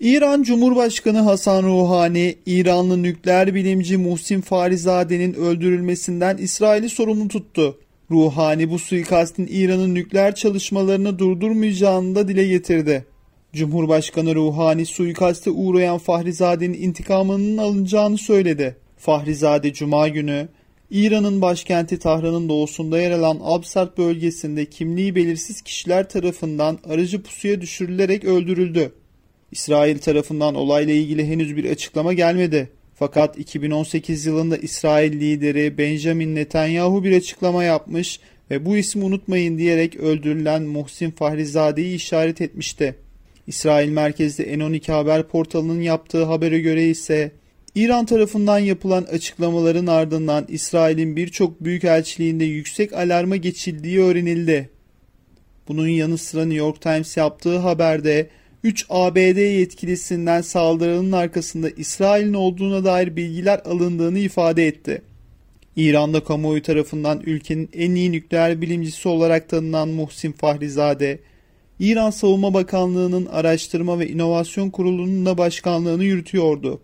İran Cumhurbaşkanı Hasan Rouhani, İranlı nükleer bilimci Muhsin Farizade'nin öldürülmesinden İsrail'i sorumlu tuttu. Ruhani bu suikastin İran'ın nükleer çalışmalarını durdurmayacağını da dile getirdi. Cumhurbaşkanı Ruhani suikaste uğrayan Fahrizade'nin intikamının alınacağını söyledi. Fahrizade Cuma günü İran'ın başkenti Tahran'ın doğusunda yer alan Absart bölgesinde kimliği belirsiz kişiler tarafından aracı pusuya düşürülerek öldürüldü. İsrail tarafından olayla ilgili henüz bir açıklama gelmedi. Fakat 2018 yılında İsrail lideri Benjamin Netanyahu bir açıklama yapmış ve bu ismi unutmayın diyerek öldürülen Muhsin Fahrizade'yi işaret etmişti. İsrail merkezli N12 haber portalının yaptığı habere göre ise İran tarafından yapılan açıklamaların ardından İsrail'in birçok büyükelçiliğinde yüksek alarma geçildiği öğrenildi. Bunun yanı sıra New York Times yaptığı haberde 3 ABD yetkilisinden saldırının arkasında İsrail'in olduğuna dair bilgiler alındığını ifade etti. İran'da kamuoyu tarafından ülkenin en iyi nükleer bilimcisi olarak tanınan Muhsin Fahrizade, İran Savunma Bakanlığı'nın Araştırma ve İnovasyon Kurulu'nun da başkanlığını yürütüyordu.